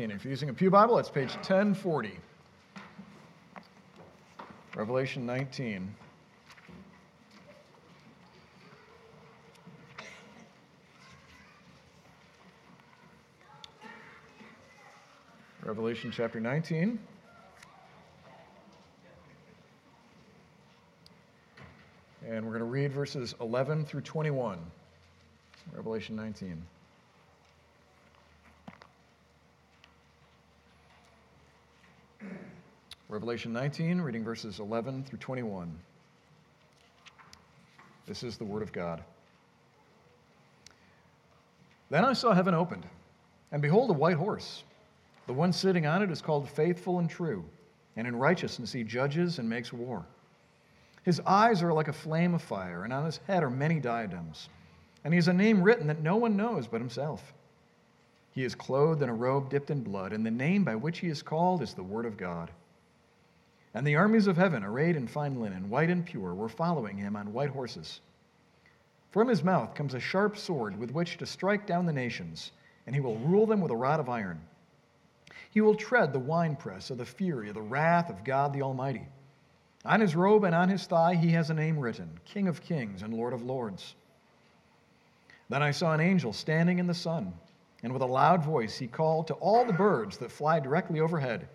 If you're using a Pew Bible, it's page 1040. Revelation 19. Revelation chapter 19. And we're going to read verses 11 through 21. Revelation 19. Revelation 19, reading verses 11 through 21. This is the Word of God. Then I saw heaven opened, and behold, a white horse. The one sitting on it is called Faithful and True, and in righteousness he judges and makes war. His eyes are like a flame of fire, and on his head are many diadems. And he has a name written that no one knows but himself. He is clothed in a robe dipped in blood, and the name by which he is called is the Word of God. And the armies of heaven, arrayed in fine linen, white and pure, were following him on white horses. From his mouth comes a sharp sword with which to strike down the nations, and he will rule them with a rod of iron. He will tread the winepress of the fury of the wrath of God the Almighty. On his robe and on his thigh he has a name written King of Kings and Lord of Lords. Then I saw an angel standing in the sun, and with a loud voice he called to all the birds that fly directly overhead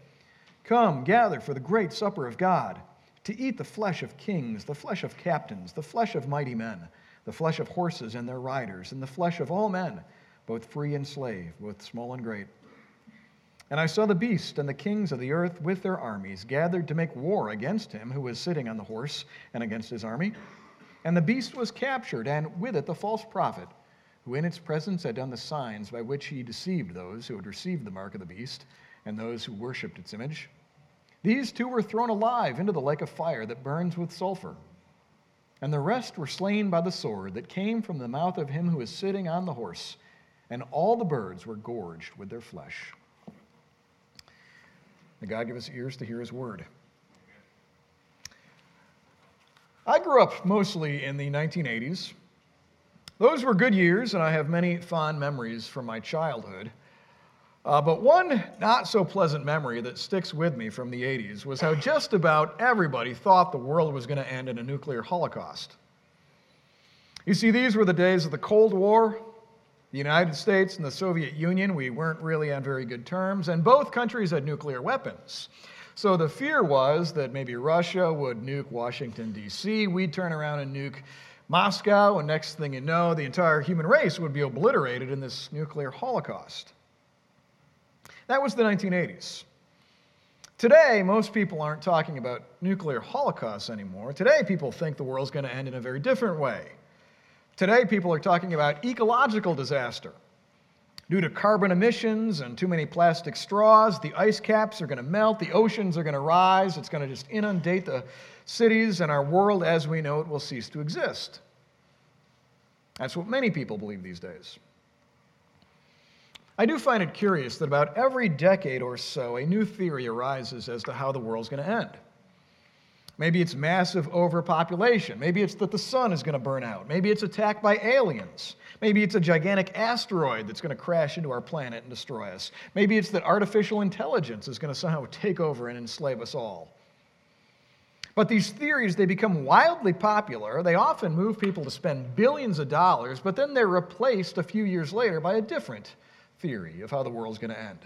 Come, gather for the great supper of God, to eat the flesh of kings, the flesh of captains, the flesh of mighty men, the flesh of horses and their riders, and the flesh of all men, both free and slave, both small and great. And I saw the beast and the kings of the earth with their armies gathered to make war against him who was sitting on the horse and against his army. And the beast was captured, and with it the false prophet, who in its presence had done the signs by which he deceived those who had received the mark of the beast and those who worshipped its image. These two were thrown alive into the lake of fire that burns with sulfur. And the rest were slain by the sword that came from the mouth of him who was sitting on the horse, and all the birds were gorged with their flesh. May God give us ears to hear his word. I grew up mostly in the 1980s. Those were good years, and I have many fond memories from my childhood. Uh, but one not so pleasant memory that sticks with me from the 80s was how just about everybody thought the world was going to end in a nuclear holocaust. You see, these were the days of the Cold War. The United States and the Soviet Union, we weren't really on very good terms, and both countries had nuclear weapons. So the fear was that maybe Russia would nuke Washington, D.C., we'd turn around and nuke Moscow, and next thing you know, the entire human race would be obliterated in this nuclear holocaust. That was the 1980s. Today, most people aren't talking about nuclear holocausts anymore. Today, people think the world's going to end in a very different way. Today, people are talking about ecological disaster. Due to carbon emissions and too many plastic straws, the ice caps are going to melt, the oceans are going to rise, it's going to just inundate the cities, and our world as we know it will cease to exist. That's what many people believe these days. I do find it curious that about every decade or so, a new theory arises as to how the world's going to end. Maybe it's massive overpopulation. Maybe it's that the sun is going to burn out. Maybe it's attacked by aliens. Maybe it's a gigantic asteroid that's going to crash into our planet and destroy us. Maybe it's that artificial intelligence is going to somehow take over and enslave us all. But these theories, they become wildly popular. They often move people to spend billions of dollars, but then they're replaced a few years later by a different theory of how the world's going to end.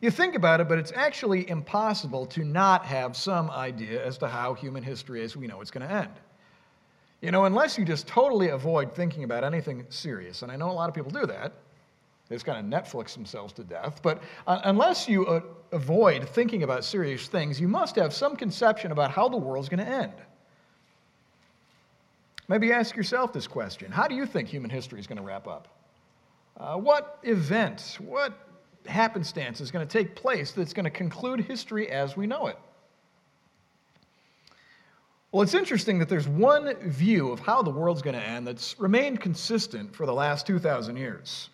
You think about it, but it's actually impossible to not have some idea as to how human history as we know it's going to end. You know, unless you just totally avoid thinking about anything serious, and I know a lot of people do that, they just kind of Netflix themselves to death, but uh, unless you uh, avoid thinking about serious things, you must have some conception about how the world's going to end. Maybe ask yourself this question How do you think human history is going to wrap up? Uh, what event, what happenstance is going to take place that's going to conclude history as we know it? Well, it's interesting that there's one view of how the world's going to end that's remained consistent for the last 2,000 years.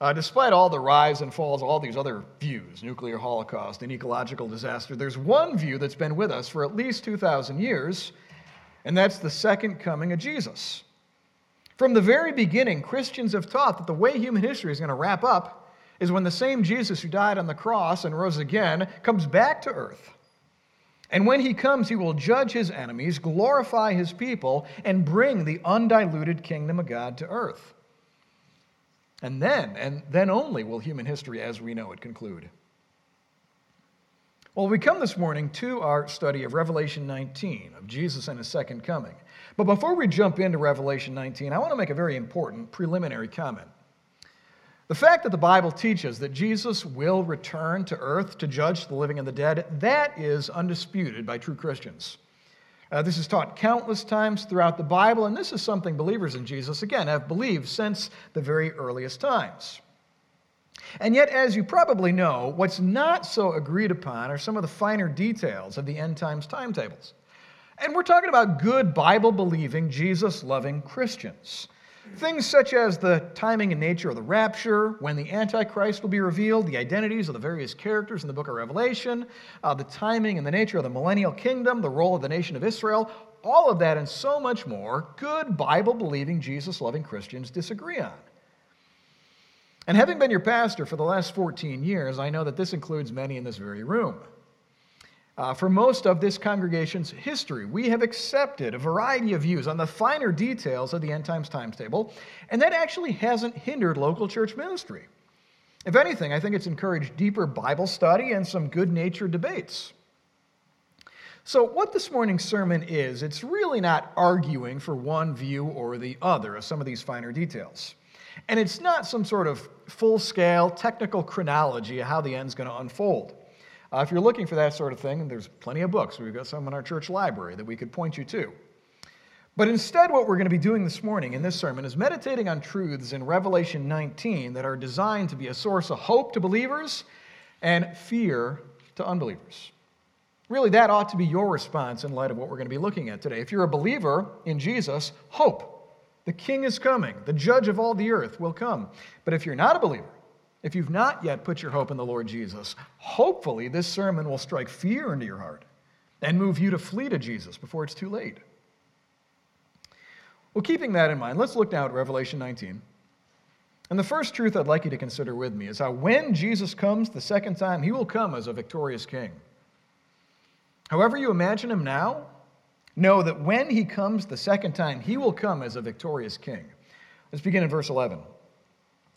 Uh, despite all the rise and falls, all these other views, nuclear holocaust and ecological disaster, there's one view that's been with us for at least 2,000 years, and that's the second coming of Jesus. From the very beginning, Christians have taught that the way human history is going to wrap up is when the same Jesus who died on the cross and rose again comes back to earth. And when he comes, he will judge his enemies, glorify his people, and bring the undiluted kingdom of God to earth. And then, and then only, will human history as we know it conclude. Well, we come this morning to our study of Revelation 19, of Jesus and his second coming. But before we jump into Revelation 19, I want to make a very important preliminary comment. The fact that the Bible teaches that Jesus will return to earth to judge the living and the dead, that is undisputed by true Christians. Uh, this is taught countless times throughout the Bible, and this is something believers in Jesus, again, have believed since the very earliest times. And yet, as you probably know, what's not so agreed upon are some of the finer details of the end times timetables. And we're talking about good Bible believing, Jesus loving Christians. Things such as the timing and nature of the rapture, when the Antichrist will be revealed, the identities of the various characters in the book of Revelation, uh, the timing and the nature of the millennial kingdom, the role of the nation of Israel, all of that and so much more, good Bible believing, Jesus loving Christians disagree on. And having been your pastor for the last 14 years, I know that this includes many in this very room. Uh, for most of this congregation's history, we have accepted a variety of views on the finer details of the end times timetable, and that actually hasn't hindered local church ministry. If anything, I think it's encouraged deeper Bible study and some good natured debates. So, what this morning's sermon is, it's really not arguing for one view or the other of some of these finer details. And it's not some sort of full scale technical chronology of how the end's going to unfold. Uh, if you're looking for that sort of thing, there's plenty of books. We've got some in our church library that we could point you to. But instead, what we're going to be doing this morning in this sermon is meditating on truths in Revelation 19 that are designed to be a source of hope to believers and fear to unbelievers. Really, that ought to be your response in light of what we're going to be looking at today. If you're a believer in Jesus, hope. The King is coming, the judge of all the earth will come. But if you're not a believer, if you've not yet put your hope in the Lord Jesus, hopefully this sermon will strike fear into your heart and move you to flee to Jesus before it's too late. Well, keeping that in mind, let's look now at Revelation 19. And the first truth I'd like you to consider with me is how when Jesus comes the second time, he will come as a victorious king. However, you imagine him now, know that when he comes the second time, he will come as a victorious king. Let's begin in verse 11.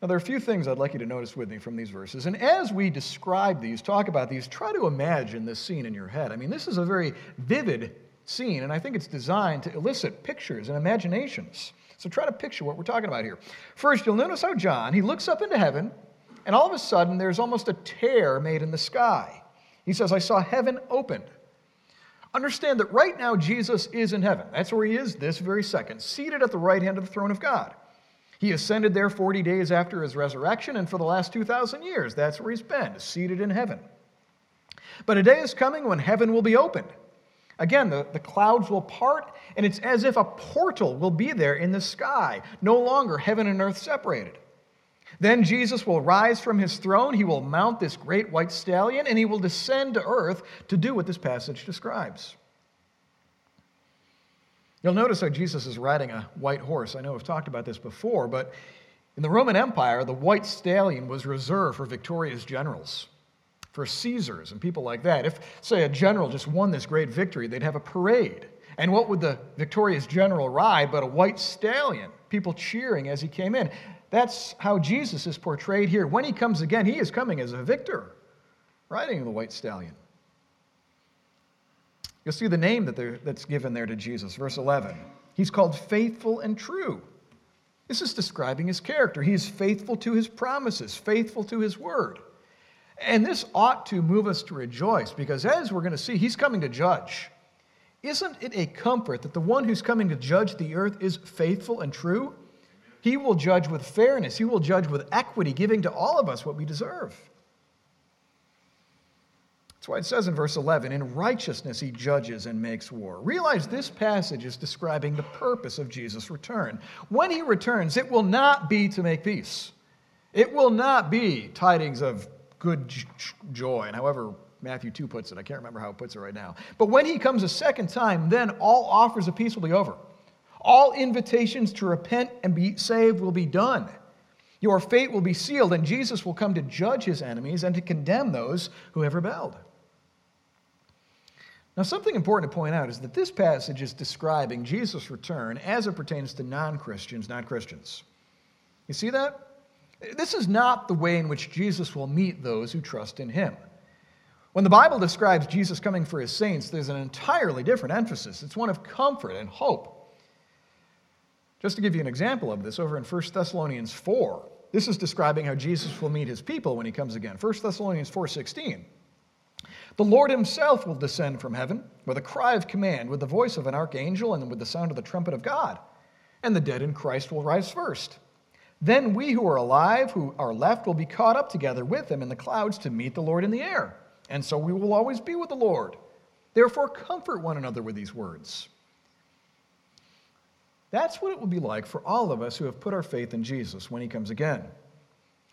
Now, there are a few things I'd like you to notice with me from these verses. And as we describe these, talk about these, try to imagine this scene in your head. I mean, this is a very vivid scene, and I think it's designed to elicit pictures and imaginations. So try to picture what we're talking about here. First, you'll notice how John, he looks up into heaven, and all of a sudden there's almost a tear made in the sky. He says, I saw heaven opened. Understand that right now Jesus is in heaven. That's where he is this very second, seated at the right hand of the throne of God. He ascended there 40 days after his resurrection, and for the last 2,000 years, that's where he's been, seated in heaven. But a day is coming when heaven will be opened. Again, the, the clouds will part, and it's as if a portal will be there in the sky, no longer heaven and earth separated. Then Jesus will rise from his throne, he will mount this great white stallion, and he will descend to earth to do what this passage describes. You'll notice how Jesus is riding a white horse. I know we've talked about this before, but in the Roman Empire, the white stallion was reserved for victorious generals, for Caesars and people like that. If, say, a general just won this great victory, they'd have a parade. And what would the victorious general ride but a white stallion? People cheering as he came in. That's how Jesus is portrayed here. When he comes again, he is coming as a victor, riding the white stallion. You'll see the name that that's given there to Jesus, verse 11. He's called faithful and true. This is describing his character. He is faithful to his promises, faithful to his word. And this ought to move us to rejoice because, as we're going to see, he's coming to judge. Isn't it a comfort that the one who's coming to judge the earth is faithful and true? He will judge with fairness, he will judge with equity, giving to all of us what we deserve. That's why it says in verse 11, in righteousness he judges and makes war. Realize this passage is describing the purpose of Jesus' return. When he returns, it will not be to make peace, it will not be tidings of good joy, and however Matthew 2 puts it, I can't remember how it puts it right now. But when he comes a second time, then all offers of peace will be over. All invitations to repent and be saved will be done. Your fate will be sealed, and Jesus will come to judge his enemies and to condemn those who have rebelled. Now, something important to point out is that this passage is describing Jesus' return as it pertains to non Christians, not Christians. You see that? This is not the way in which Jesus will meet those who trust in him. When the Bible describes Jesus coming for his saints, there's an entirely different emphasis. It's one of comfort and hope. Just to give you an example of this, over in 1 Thessalonians 4, this is describing how Jesus will meet his people when he comes again. 1 Thessalonians 4:16. The Lord himself will descend from heaven with a cry of command, with the voice of an archangel, and with the sound of the trumpet of God. And the dead in Christ will rise first. Then we who are alive, who are left, will be caught up together with them in the clouds to meet the Lord in the air. And so we will always be with the Lord. Therefore, comfort one another with these words. That's what it will be like for all of us who have put our faith in Jesus when he comes again.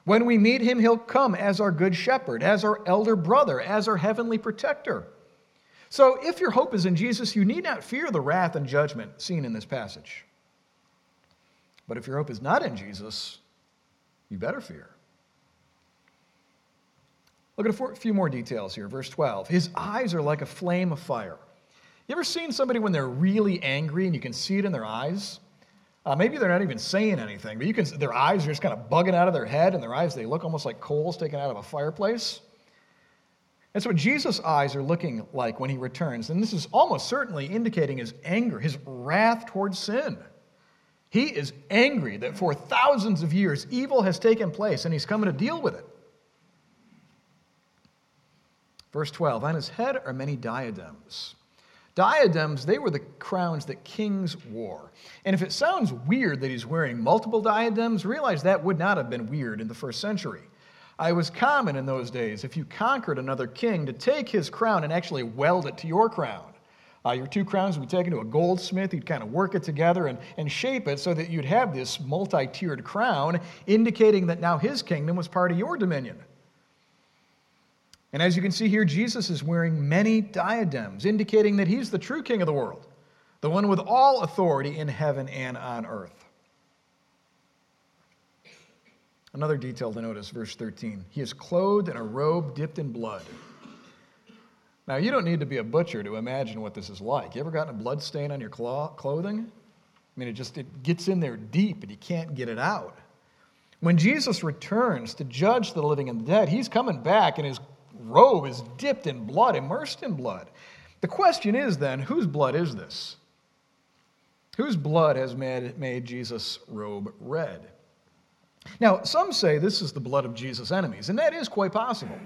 When we meet him, he'll come as our good shepherd, as our elder brother, as our heavenly protector. So if your hope is in Jesus, you need not fear the wrath and judgment seen in this passage. But if your hope is not in Jesus, you better fear. Look at a few more details here. Verse 12. His eyes are like a flame of fire. You ever seen somebody when they're really angry and you can see it in their eyes? Uh, maybe they're not even saying anything, but you can their eyes are just kind of bugging out of their head, and their eyes they look almost like coals taken out of a fireplace. That's what Jesus' eyes are looking like when he returns. And this is almost certainly indicating his anger, his wrath towards sin. He is angry that for thousands of years evil has taken place and he's coming to deal with it. Verse 12 On his head are many diadems. Diadems, they were the crowns that kings wore. And if it sounds weird that he's wearing multiple diadems, realize that would not have been weird in the first century. It was common in those days, if you conquered another king, to take his crown and actually weld it to your crown. Uh, your two crowns would be taken to a goldsmith. He'd kind of work it together and, and shape it so that you'd have this multi tiered crown, indicating that now his kingdom was part of your dominion. And as you can see here, Jesus is wearing many diadems, indicating that he's the true king of the world, the one with all authority in heaven and on earth. Another detail to notice, verse 13. He is clothed in a robe dipped in blood. Now, you don't need to be a butcher to imagine what this is like. You ever gotten a blood stain on your clothing? I mean, it just it gets in there deep and you can't get it out. When Jesus returns to judge the living and the dead, he's coming back and his robe is dipped in blood, immersed in blood. The question is then, whose blood is this? Whose blood has made, made Jesus' robe red? Now, some say this is the blood of Jesus' enemies, and that is quite possible.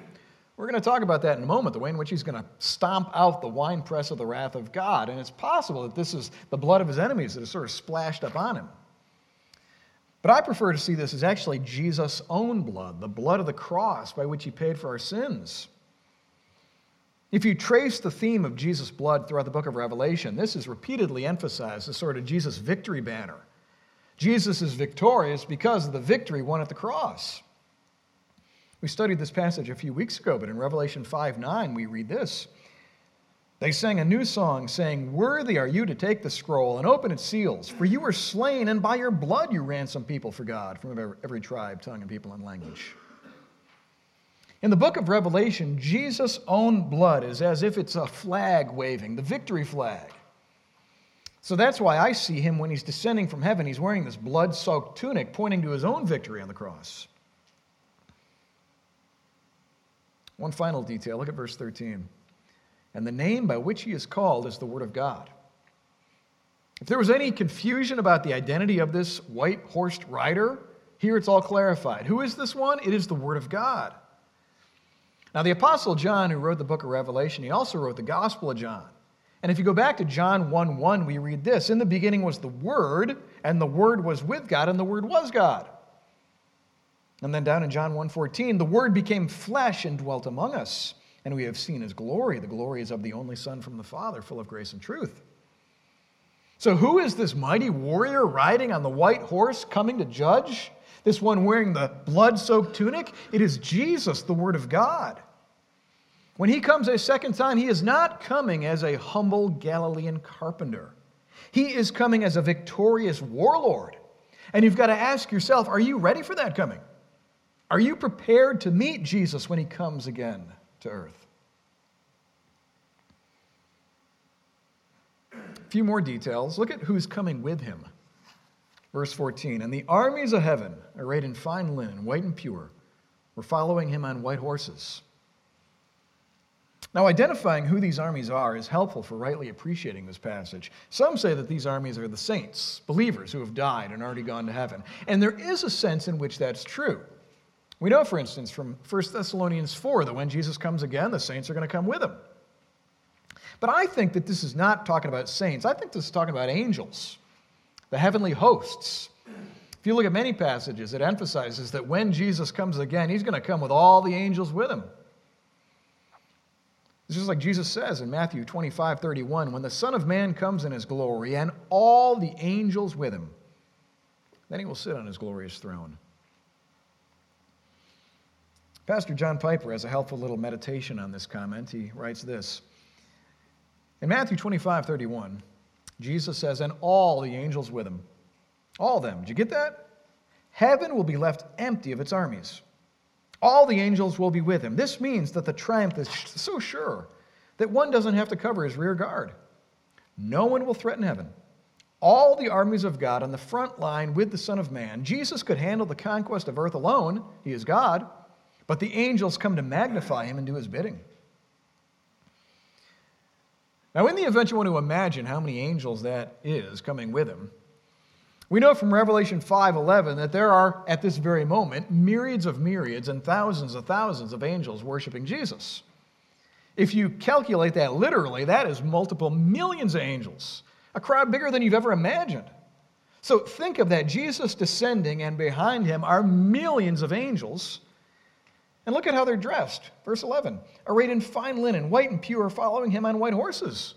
We're going to talk about that in a moment, the way in which he's going to stomp out the winepress of the wrath of God. And it's possible that this is the blood of his enemies that is sort of splashed up on him. But I prefer to see this as actually Jesus' own blood, the blood of the cross by which he paid for our sins. If you trace the theme of Jesus' blood throughout the book of Revelation, this is repeatedly emphasized as sort of Jesus' victory banner. Jesus is victorious because of the victory won at the cross. We studied this passage a few weeks ago, but in Revelation 5 9, we read this. They sang a new song, saying, Worthy are you to take the scroll and open its seals, for you were slain, and by your blood you ransomed people for God from every tribe, tongue, and people and language. In the book of Revelation, Jesus' own blood is as if it's a flag waving, the victory flag. So that's why I see him when he's descending from heaven. He's wearing this blood soaked tunic, pointing to his own victory on the cross. One final detail look at verse 13 and the name by which he is called is the Word of God. If there was any confusion about the identity of this white horsed rider, here it's all clarified. Who is this one? It is the Word of God. Now, the Apostle John, who wrote the book of Revelation, he also wrote the Gospel of John. And if you go back to John 1 1, we read this In the beginning was the Word, and the Word was with God, and the Word was God. And then down in John 1 14, the Word became flesh and dwelt among us and we have seen his glory. The glory is of the only Son from the Father, full of grace and truth. So, who is this mighty warrior riding on the white horse coming to judge? This one wearing the blood soaked tunic? It is Jesus, the Word of God. When he comes a second time, he is not coming as a humble Galilean carpenter. He is coming as a victorious warlord. And you've got to ask yourself are you ready for that coming? Are you prepared to meet Jesus when he comes again to earth? A few more details. Look at who's coming with him. Verse 14 And the armies of heaven, arrayed in fine linen, white and pure, were following him on white horses. Now, identifying who these armies are is helpful for rightly appreciating this passage. Some say that these armies are the saints, believers who have died and already gone to heaven. And there is a sense in which that's true. We know, for instance, from 1 Thessalonians 4 that when Jesus comes again, the saints are going to come with him. But I think that this is not talking about saints. I think this is talking about angels, the heavenly hosts. If you look at many passages, it emphasizes that when Jesus comes again, he's going to come with all the angels with him. It's just like Jesus says in Matthew 25, 31, when the Son of Man comes in his glory and all the angels with him, then he will sit on his glorious throne. Pastor John Piper has a helpful little meditation on this comment. He writes this In Matthew 25, 31, Jesus says, and all the angels with him. All them. Did you get that? Heaven will be left empty of its armies. All the angels will be with him. This means that the triumph is so sure that one doesn't have to cover his rear guard. No one will threaten heaven. All the armies of God on the front line with the Son of Man. Jesus could handle the conquest of earth alone, he is God, but the angels come to magnify him and do his bidding. Now, in the event you want to imagine how many angels that is coming with him, we know from Revelation 5:11 that there are at this very moment myriads of myriads and thousands of thousands of angels worshiping Jesus. If you calculate that literally, that is multiple millions of angels, a crowd bigger than you've ever imagined. So think of that Jesus descending, and behind him are millions of angels. And look at how they're dressed. Verse 11 arrayed in fine linen, white and pure, following him on white horses.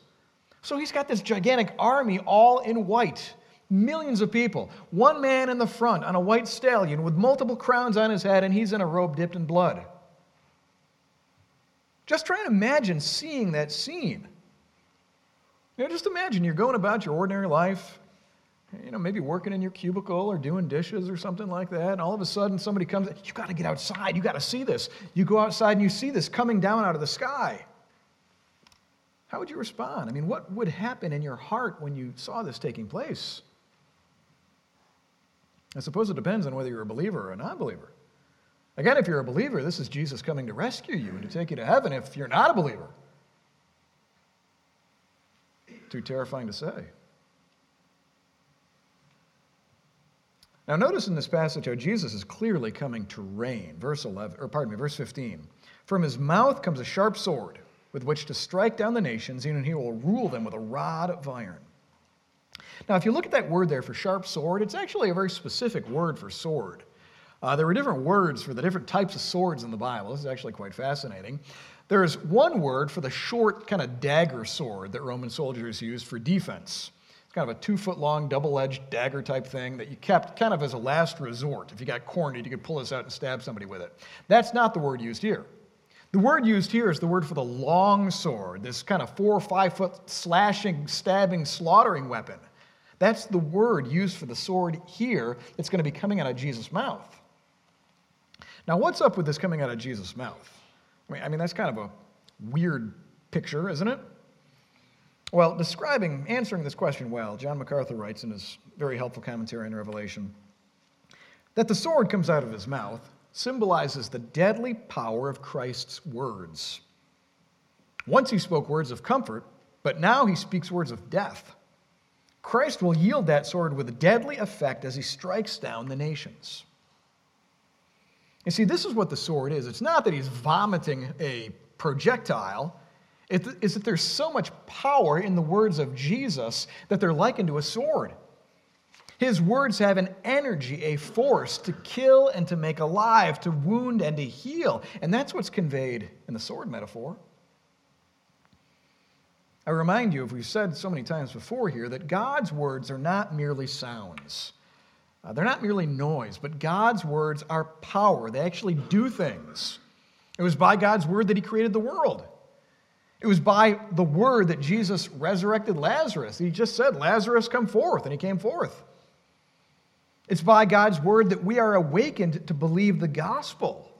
So he's got this gigantic army all in white. Millions of people. One man in the front on a white stallion with multiple crowns on his head, and he's in a robe dipped in blood. Just try and imagine seeing that scene. You know, just imagine you're going about your ordinary life, you know, maybe working in your cubicle or doing dishes or something like that, and all of a sudden somebody comes, you got to get outside, you got to see this. You go outside and you see this coming down out of the sky. How would you respond? I mean, what would happen in your heart when you saw this taking place? I suppose it depends on whether you're a believer or a non believer. Again, if you're a believer, this is Jesus coming to rescue you and to take you to heaven. If you're not a believer, too terrifying to say. Now, notice in this passage how Jesus is clearly coming to reign. Verse 11, or pardon me, verse 15. From his mouth comes a sharp sword with which to strike down the nations, and he will rule them with a rod of iron. Now, if you look at that word there for sharp sword, it's actually a very specific word for sword. Uh, there were different words for the different types of swords in the Bible. This is actually quite fascinating. There's one word for the short, kind of dagger sword that Roman soldiers used for defense. Kind of a two foot long, double edged dagger type thing that you kept kind of as a last resort. If you got cornered, you could pull this out and stab somebody with it. That's not the word used here. The word used here is the word for the long sword, this kind of four or five foot slashing, stabbing, slaughtering weapon. That's the word used for the sword here that's going to be coming out of Jesus' mouth. Now, what's up with this coming out of Jesus' mouth? I mean, I mean, that's kind of a weird picture, isn't it? Well, describing, answering this question well, John MacArthur writes in his very helpful commentary on Revelation that the sword comes out of his mouth symbolizes the deadly power of Christ's words. Once he spoke words of comfort, but now he speaks words of death. Christ will yield that sword with deadly effect as he strikes down the nations. You see, this is what the sword is. It's not that he's vomiting a projectile, it's that there's so much power in the words of Jesus that they're likened to a sword. His words have an energy, a force to kill and to make alive, to wound and to heal. And that's what's conveyed in the sword metaphor. I remind you, as we've said so many times before here, that God's words are not merely sounds. Uh, they're not merely noise, but God's words are power. They actually do things. It was by God's word that He created the world. It was by the word that Jesus resurrected Lazarus. He just said, Lazarus, come forth, and he came forth. It's by God's word that we are awakened to believe the gospel.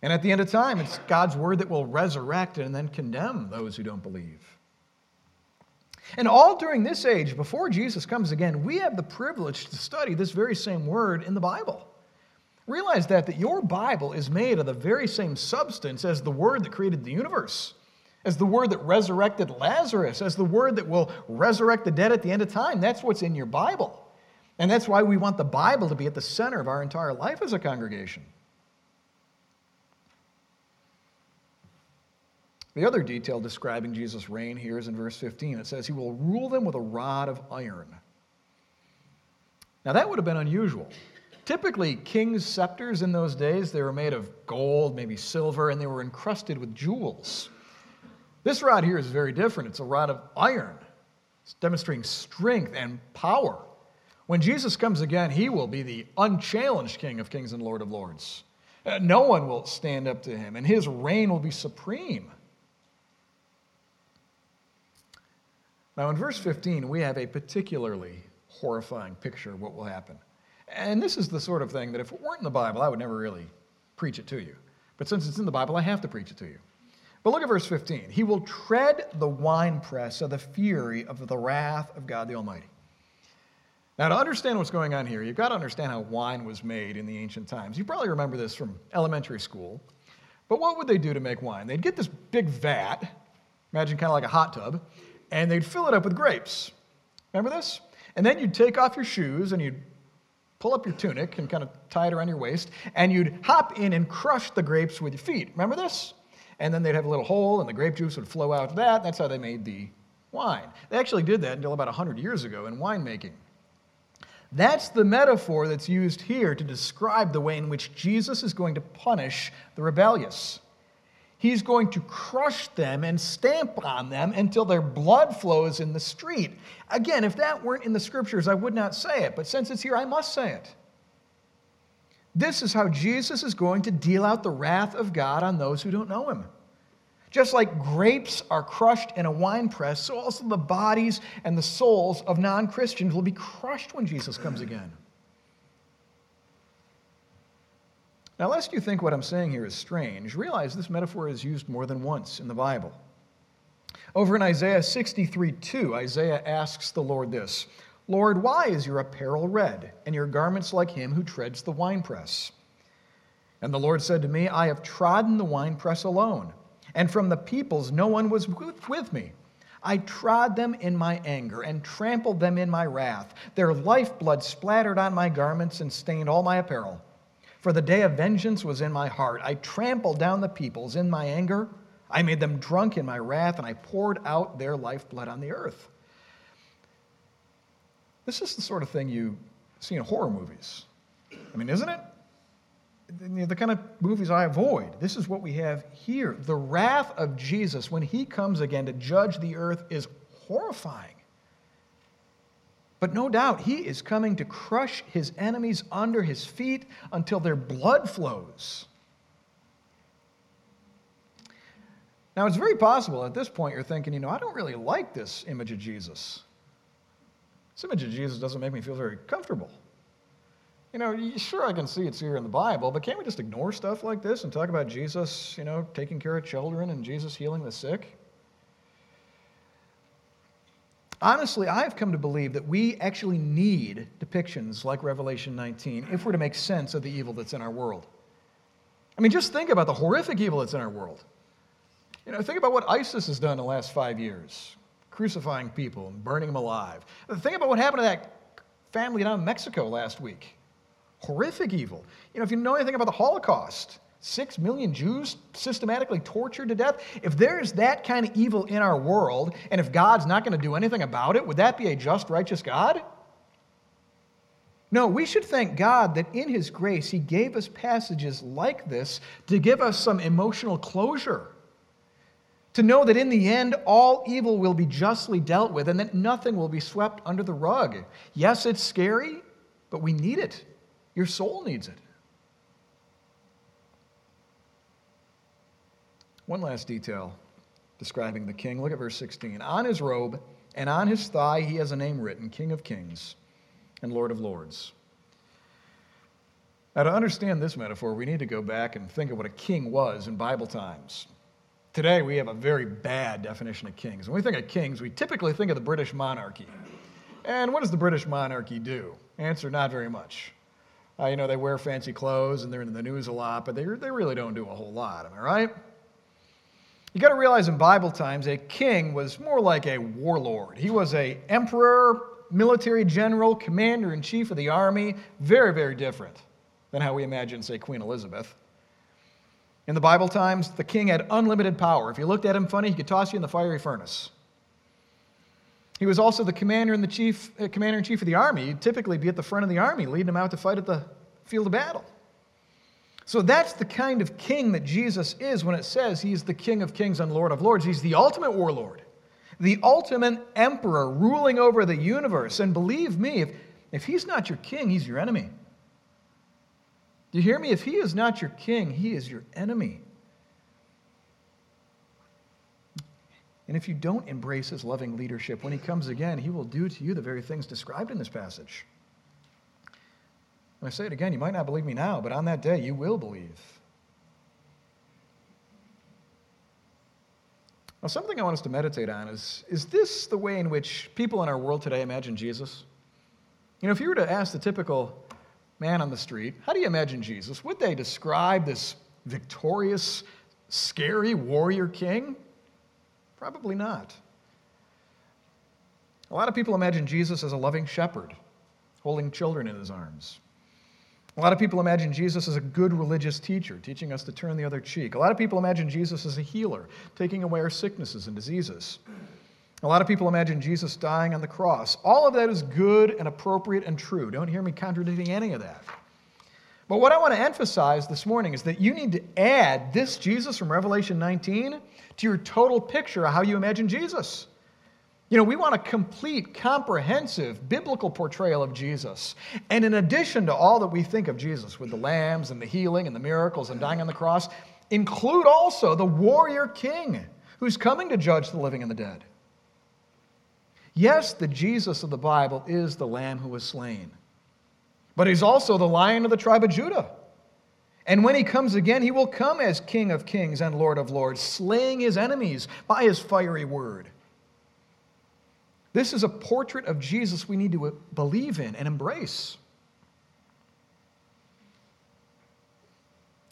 And at the end of time, it's God's word that will resurrect and then condemn those who don't believe. And all during this age, before Jesus comes again, we have the privilege to study this very same word in the Bible. Realize that, that your Bible is made of the very same substance as the word that created the universe, as the word that resurrected Lazarus, as the word that will resurrect the dead at the end of time. That's what's in your Bible. And that's why we want the Bible to be at the center of our entire life as a congregation. The other detail describing Jesus' reign here is in verse 15. It says, He will rule them with a rod of iron. Now, that would have been unusual. Typically, king's scepters in those days, they were made of gold, maybe silver, and they were encrusted with jewels. This rod here is very different. It's a rod of iron. It's demonstrating strength and power. When Jesus comes again, he will be the unchallenged King of kings and Lord of lords. Uh, no one will stand up to him, and his reign will be supreme. Now, in verse 15, we have a particularly horrifying picture of what will happen. And this is the sort of thing that if it weren't in the Bible, I would never really preach it to you. But since it's in the Bible, I have to preach it to you. But look at verse 15. He will tread the winepress of the fury of the wrath of God the Almighty. Now, to understand what's going on here, you've got to understand how wine was made in the ancient times. You probably remember this from elementary school. But what would they do to make wine? They'd get this big vat, imagine kind of like a hot tub, and they'd fill it up with grapes. Remember this? And then you'd take off your shoes and you'd pull up your tunic and kind of tie it around your waist, and you'd hop in and crush the grapes with your feet. Remember this? And then they'd have a little hole, and the grape juice would flow out of that. That's how they made the wine. They actually did that until about 100 years ago in winemaking. That's the metaphor that's used here to describe the way in which Jesus is going to punish the rebellious. He's going to crush them and stamp on them until their blood flows in the street. Again, if that weren't in the scriptures, I would not say it, but since it's here, I must say it. This is how Jesus is going to deal out the wrath of God on those who don't know him. Just like grapes are crushed in a wine press, so also the bodies and the souls of non Christians will be crushed when Jesus comes again. Now, lest you think what I'm saying here is strange, realize this metaphor is used more than once in the Bible. Over in Isaiah 63 2, Isaiah asks the Lord this Lord, why is your apparel red, and your garments like him who treads the winepress? And the Lord said to me, I have trodden the winepress alone, and from the peoples no one was with me. I trod them in my anger and trampled them in my wrath. Their lifeblood splattered on my garments and stained all my apparel. For the day of vengeance was in my heart. I trampled down the peoples in my anger. I made them drunk in my wrath, and I poured out their lifeblood on the earth. This is the sort of thing you see in horror movies. I mean, isn't it? The kind of movies I avoid. This is what we have here. The wrath of Jesus, when he comes again to judge the earth, is horrifying. But no doubt, he is coming to crush his enemies under his feet until their blood flows. Now, it's very possible at this point you're thinking, you know, I don't really like this image of Jesus. This image of Jesus doesn't make me feel very comfortable. You know, sure, I can see it's here in the Bible, but can't we just ignore stuff like this and talk about Jesus, you know, taking care of children and Jesus healing the sick? Honestly, I've come to believe that we actually need depictions like Revelation 19 if we're to make sense of the evil that's in our world. I mean, just think about the horrific evil that's in our world. You know, think about what ISIS has done in the last five years crucifying people and burning them alive. Think about what happened to that family down in Mexico last week. Horrific evil. You know, if you know anything about the Holocaust, Six million Jews systematically tortured to death? If there's that kind of evil in our world, and if God's not going to do anything about it, would that be a just, righteous God? No, we should thank God that in His grace, He gave us passages like this to give us some emotional closure. To know that in the end, all evil will be justly dealt with and that nothing will be swept under the rug. Yes, it's scary, but we need it. Your soul needs it. One last detail describing the king. Look at verse 16. On his robe and on his thigh, he has a name written King of Kings and Lord of Lords. Now, to understand this metaphor, we need to go back and think of what a king was in Bible times. Today, we have a very bad definition of kings. When we think of kings, we typically think of the British monarchy. And what does the British monarchy do? Answer not very much. Uh, you know, they wear fancy clothes and they're in the news a lot, but they, they really don't do a whole lot, am I right? You got to realize in Bible times, a king was more like a warlord. He was a emperor, military general, commander in chief of the army. Very, very different than how we imagine, say, Queen Elizabeth. In the Bible times, the king had unlimited power. If you looked at him funny, he could toss you in the fiery furnace. He was also the commander in the chief, uh, commander in chief of the army. He'd typically be at the front of the army, leading them out to fight at the field of battle. So that's the kind of king that Jesus is when it says he's the King of kings and Lord of lords. He's the ultimate warlord, the ultimate emperor ruling over the universe. And believe me, if, if he's not your king, he's your enemy. Do you hear me? If he is not your king, he is your enemy. And if you don't embrace his loving leadership, when he comes again, he will do to you the very things described in this passage. I say it again, you might not believe me now, but on that day you will believe. Now, something I want us to meditate on is is this the way in which people in our world today imagine Jesus? You know, if you were to ask the typical man on the street, how do you imagine Jesus? Would they describe this victorious, scary warrior king? Probably not. A lot of people imagine Jesus as a loving shepherd, holding children in his arms. A lot of people imagine Jesus as a good religious teacher, teaching us to turn the other cheek. A lot of people imagine Jesus as a healer, taking away our sicknesses and diseases. A lot of people imagine Jesus dying on the cross. All of that is good and appropriate and true. Don't hear me contradicting any of that. But what I want to emphasize this morning is that you need to add this Jesus from Revelation 19 to your total picture of how you imagine Jesus. You know, we want a complete, comprehensive biblical portrayal of Jesus. And in addition to all that we think of Jesus with the lambs and the healing and the miracles and dying on the cross, include also the warrior king who's coming to judge the living and the dead. Yes, the Jesus of the Bible is the lamb who was slain, but he's also the lion of the tribe of Judah. And when he comes again, he will come as King of kings and Lord of lords, slaying his enemies by his fiery word. This is a portrait of Jesus we need to uh, believe in and embrace.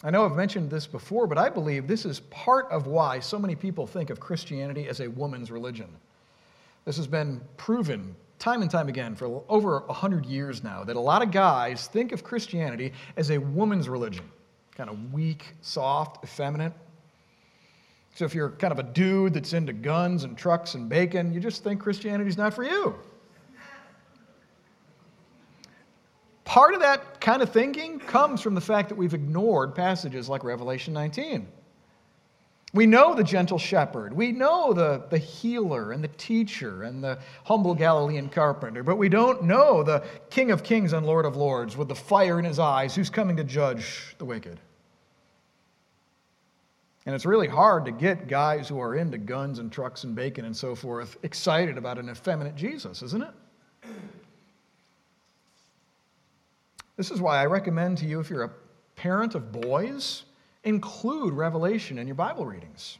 I know I've mentioned this before, but I believe this is part of why so many people think of Christianity as a woman's religion. This has been proven time and time again for over 100 years now that a lot of guys think of Christianity as a woman's religion, kind of weak, soft, effeminate. So if you're kind of a dude that's into guns and trucks and bacon, you just think Christianity's not for you. Part of that kind of thinking comes from the fact that we've ignored passages like Revelation 19. We know the gentle shepherd. We know the, the healer and the teacher and the humble Galilean carpenter, but we don't know the King of kings and Lord of lords with the fire in his eyes who's coming to judge the wicked. And it's really hard to get guys who are into guns and trucks and bacon and so forth excited about an effeminate Jesus, isn't it? This is why I recommend to you, if you're a parent of boys, include Revelation in your Bible readings.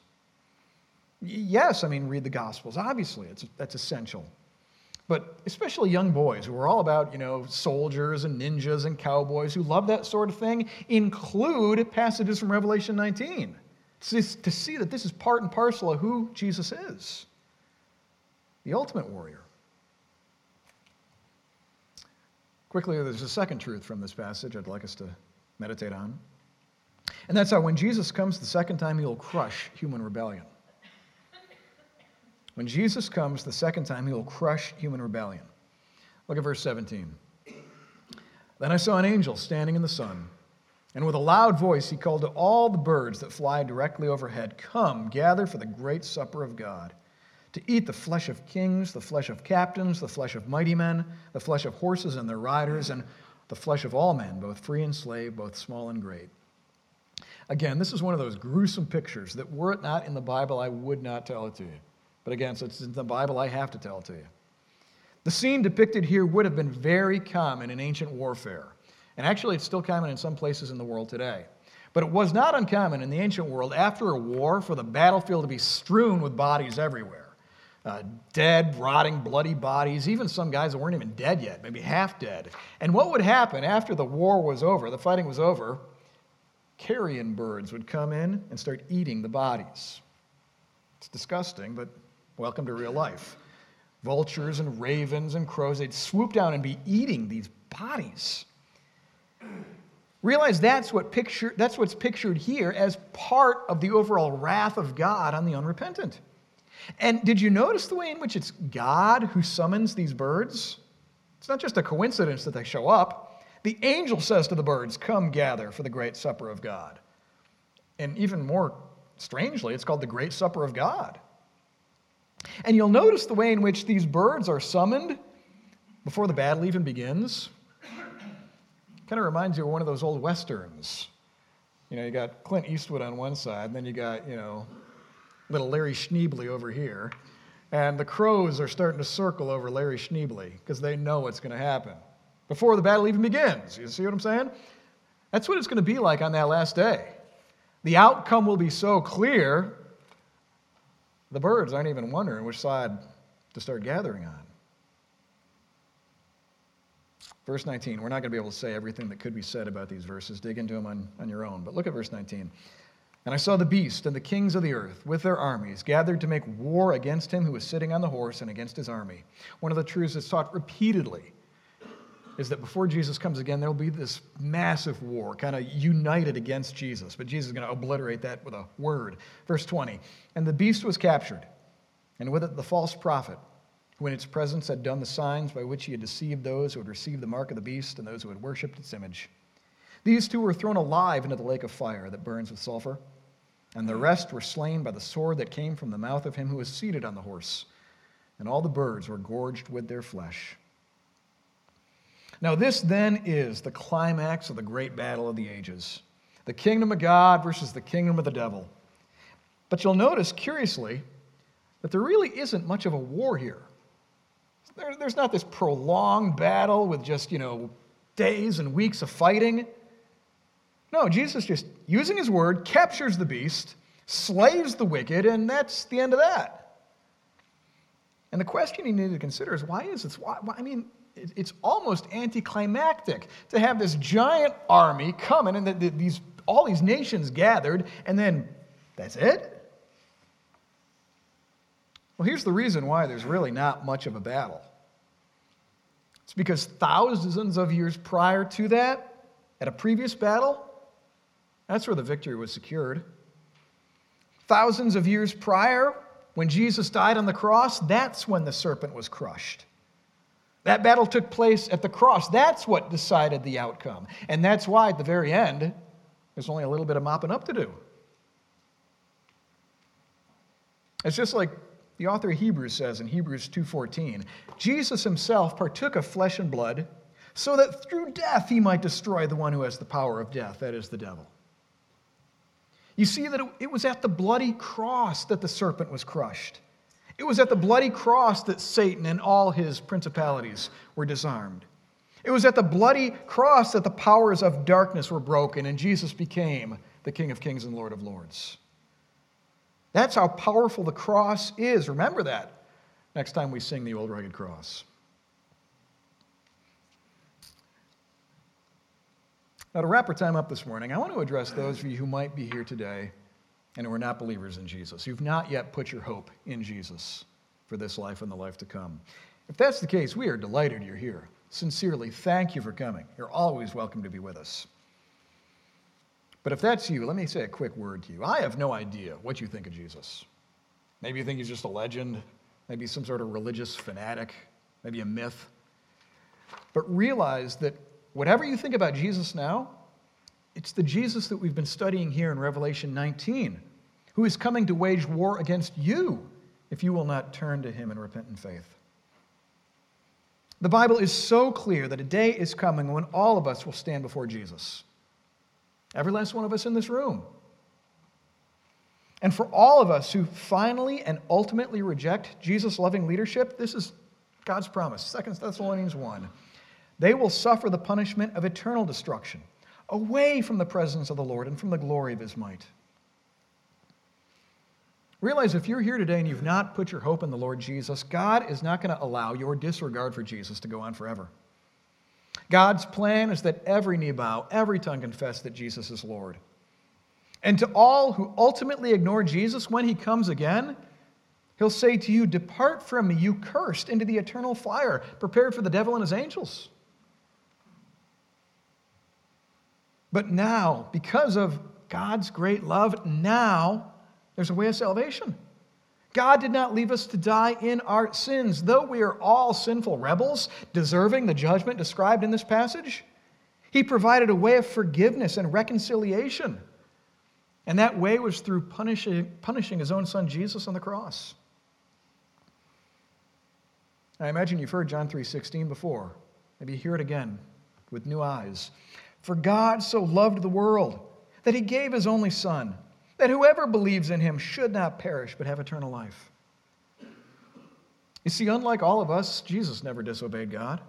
Yes, I mean, read the Gospels. Obviously, it's, that's essential. But especially young boys who are all about, you know, soldiers and ninjas and cowboys who love that sort of thing, include passages from Revelation 19 to see that this is part and parcel of who Jesus is the ultimate warrior. Quickly, there's a second truth from this passage I'd like us to meditate on. And that's how when Jesus comes the second time, he'll crush human rebellion. When Jesus comes the second time, he will crush human rebellion. Look at verse 17. Then I saw an angel standing in the sun, and with a loud voice he called to all the birds that fly directly overhead Come, gather for the great supper of God, to eat the flesh of kings, the flesh of captains, the flesh of mighty men, the flesh of horses and their riders, and the flesh of all men, both free and slave, both small and great. Again, this is one of those gruesome pictures that were it not in the Bible, I would not tell it to you. But again, since it's in the Bible, I have to tell it to you. The scene depicted here would have been very common in ancient warfare. And actually, it's still common in some places in the world today. But it was not uncommon in the ancient world after a war for the battlefield to be strewn with bodies everywhere. Uh, dead, rotting, bloody bodies, even some guys that weren't even dead yet, maybe half dead. And what would happen after the war was over, the fighting was over? Carrion birds would come in and start eating the bodies. It's disgusting, but welcome to real life. Vultures and ravens and crows, they'd swoop down and be eating these bodies. Realize that's, what picture, that's what's pictured here as part of the overall wrath of God on the unrepentant. And did you notice the way in which it's God who summons these birds? It's not just a coincidence that they show up. The angel says to the birds, Come gather for the great supper of God. And even more strangely, it's called the great supper of God. And you'll notice the way in which these birds are summoned before the battle even begins. Kind of reminds you of one of those old westerns. You know, you got Clint Eastwood on one side, and then you got, you know, little Larry Schneebly over here. And the crows are starting to circle over Larry Schneebly because they know what's going to happen before the battle even begins. You see what I'm saying? That's what it's going to be like on that last day. The outcome will be so clear, the birds aren't even wondering which side to start gathering on. Verse 19, we're not going to be able to say everything that could be said about these verses. Dig into them on, on your own. But look at verse 19. And I saw the beast and the kings of the earth with their armies gathered to make war against him who was sitting on the horse and against his army. One of the truths that's taught repeatedly is that before Jesus comes again, there will be this massive war, kind of united against Jesus. But Jesus is going to obliterate that with a word. Verse 20 And the beast was captured, and with it the false prophet, who in its presence had done the signs by which he had deceived those who had received the mark of the beast and those who had worshipped its image. These two were thrown alive into the lake of fire that burns with sulfur and the rest were slain by the sword that came from the mouth of him who was seated on the horse. And all the birds were gorged with their flesh. Now, this then is the climax of the great battle of the ages the kingdom of God versus the kingdom of the devil. But you'll notice, curiously, that there really isn't much of a war here. There, there's not this prolonged battle with just, you know, days and weeks of fighting. No, Jesus just, using his word, captures the beast, slays the wicked, and that's the end of that. And the question you need to consider is why is this? Why, why, I mean, it's almost anticlimactic to have this giant army coming and the, the, these, all these nations gathered, and then that's it? Well, here's the reason why there's really not much of a battle. It's because thousands of years prior to that, at a previous battle, that's where the victory was secured. Thousands of years prior, when Jesus died on the cross, that's when the serpent was crushed. That battle took place at the cross. That's what decided the outcome. And that's why at the very end, there's only a little bit of mopping up to do. It's just like the author of Hebrews says in Hebrews 2:14, Jesus himself partook of flesh and blood so that through death he might destroy the one who has the power of death, that is the devil. You see that it was at the bloody cross that the serpent was crushed. It was at the bloody cross that Satan and all his principalities were disarmed. It was at the bloody cross that the powers of darkness were broken and Jesus became the King of Kings and Lord of Lords. That's how powerful the cross is. Remember that next time we sing the Old Rugged Cross. Now, to wrap our time up this morning, I want to address those of you who might be here today and who are not believers in Jesus. You've not yet put your hope in Jesus for this life and the life to come. If that's the case, we are delighted you're here. Sincerely, thank you for coming. You're always welcome to be with us. But if that's you, let me say a quick word to you. I have no idea what you think of Jesus. Maybe you think he's just a legend, maybe some sort of religious fanatic, maybe a myth. But realize that whatever you think about Jesus now, it's the Jesus that we've been studying here in Revelation 19, who is coming to wage war against you if you will not turn to him in repentant faith. The Bible is so clear that a day is coming when all of us will stand before Jesus. Every last one of us in this room. And for all of us who finally and ultimately reject Jesus' loving leadership, this is God's promise. 2 Thessalonians 1. They will suffer the punishment of eternal destruction, away from the presence of the Lord and from the glory of his might. Realize if you're here today and you've not put your hope in the Lord Jesus, God is not going to allow your disregard for Jesus to go on forever. God's plan is that every knee bow, every tongue confess that Jesus is Lord. And to all who ultimately ignore Jesus when he comes again, he'll say to you, Depart from me, you cursed, into the eternal fire, prepared for the devil and his angels. But now, because of God's great love, now there's a way of salvation. God did not leave us to die in our sins. Though we are all sinful rebels, deserving the judgment described in this passage, He provided a way of forgiveness and reconciliation. And that way was through punishing, punishing His own Son Jesus on the cross. I imagine you've heard John 3:16 before. Maybe you hear it again with new eyes. For God so loved the world that he gave his only son that whoever believes in him should not perish but have eternal life. You see, unlike all of us, Jesus never disobeyed God.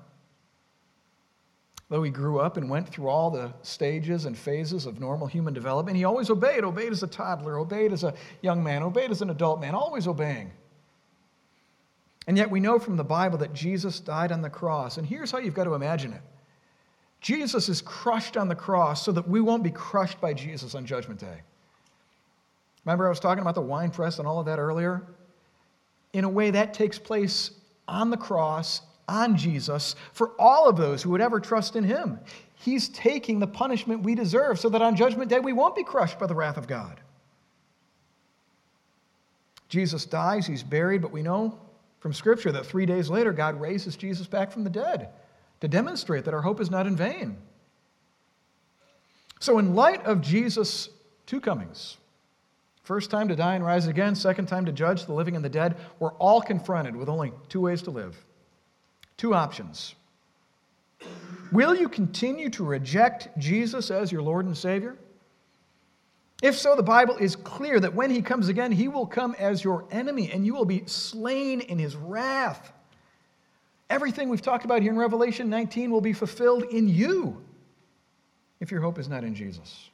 Though he grew up and went through all the stages and phases of normal human development, he always obeyed. Obeyed as a toddler, obeyed as a young man, obeyed as an adult man, always obeying. And yet we know from the Bible that Jesus died on the cross. And here's how you've got to imagine it Jesus is crushed on the cross so that we won't be crushed by Jesus on Judgment Day. Remember, I was talking about the wine press and all of that earlier? In a way, that takes place on the cross, on Jesus, for all of those who would ever trust in him. He's taking the punishment we deserve so that on Judgment Day we won't be crushed by the wrath of God. Jesus dies, he's buried, but we know from Scripture that three days later God raises Jesus back from the dead to demonstrate that our hope is not in vain. So, in light of Jesus' two comings, First time to die and rise again, second time to judge the living and the dead. We're all confronted with only two ways to live, two options. Will you continue to reject Jesus as your Lord and Savior? If so, the Bible is clear that when he comes again, he will come as your enemy and you will be slain in his wrath. Everything we've talked about here in Revelation 19 will be fulfilled in you if your hope is not in Jesus.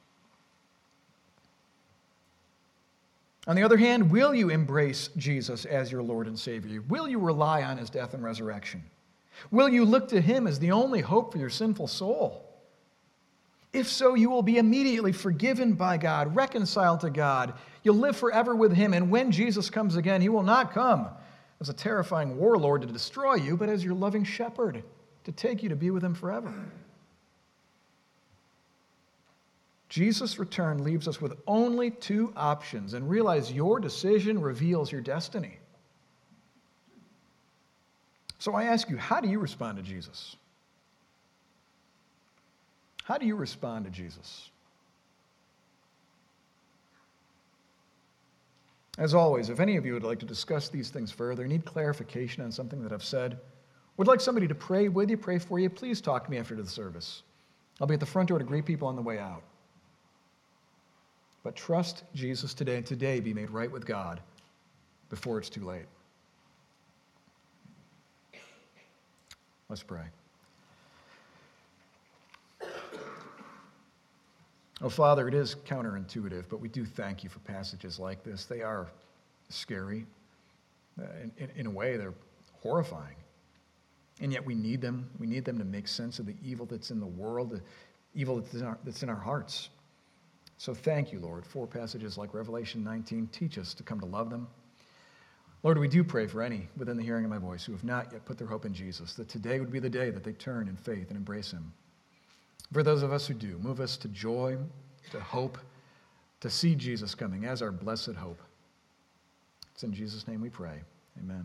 On the other hand, will you embrace Jesus as your Lord and Savior? Will you rely on his death and resurrection? Will you look to him as the only hope for your sinful soul? If so, you will be immediately forgiven by God, reconciled to God. You'll live forever with him, and when Jesus comes again, he will not come as a terrifying warlord to destroy you, but as your loving shepherd to take you to be with him forever. Jesus' return leaves us with only two options, and realize your decision reveals your destiny. So I ask you, how do you respond to Jesus? How do you respond to Jesus? As always, if any of you would like to discuss these things further, need clarification on something that I've said, would like somebody to pray with you, pray for you, please talk to me after the service. I'll be at the front door to greet people on the way out. But trust Jesus today and today be made right with God before it's too late. Let's pray. Oh, Father, it is counterintuitive, but we do thank you for passages like this. They are scary. Uh, in, in, in, a way, they're horrifying. And yet we need them. We need them to make sense of the evil that's in the world, the evil that's in our, that's in our hearts. So thank you, Lord, for passages like Revelation 19. Teach us to come to love them. Lord, we do pray for any within the hearing of my voice who have not yet put their hope in Jesus, that today would be the day that they turn in faith and embrace him. For those of us who do, move us to joy, to hope, to see Jesus coming as our blessed hope. It's in Jesus' name we pray. Amen.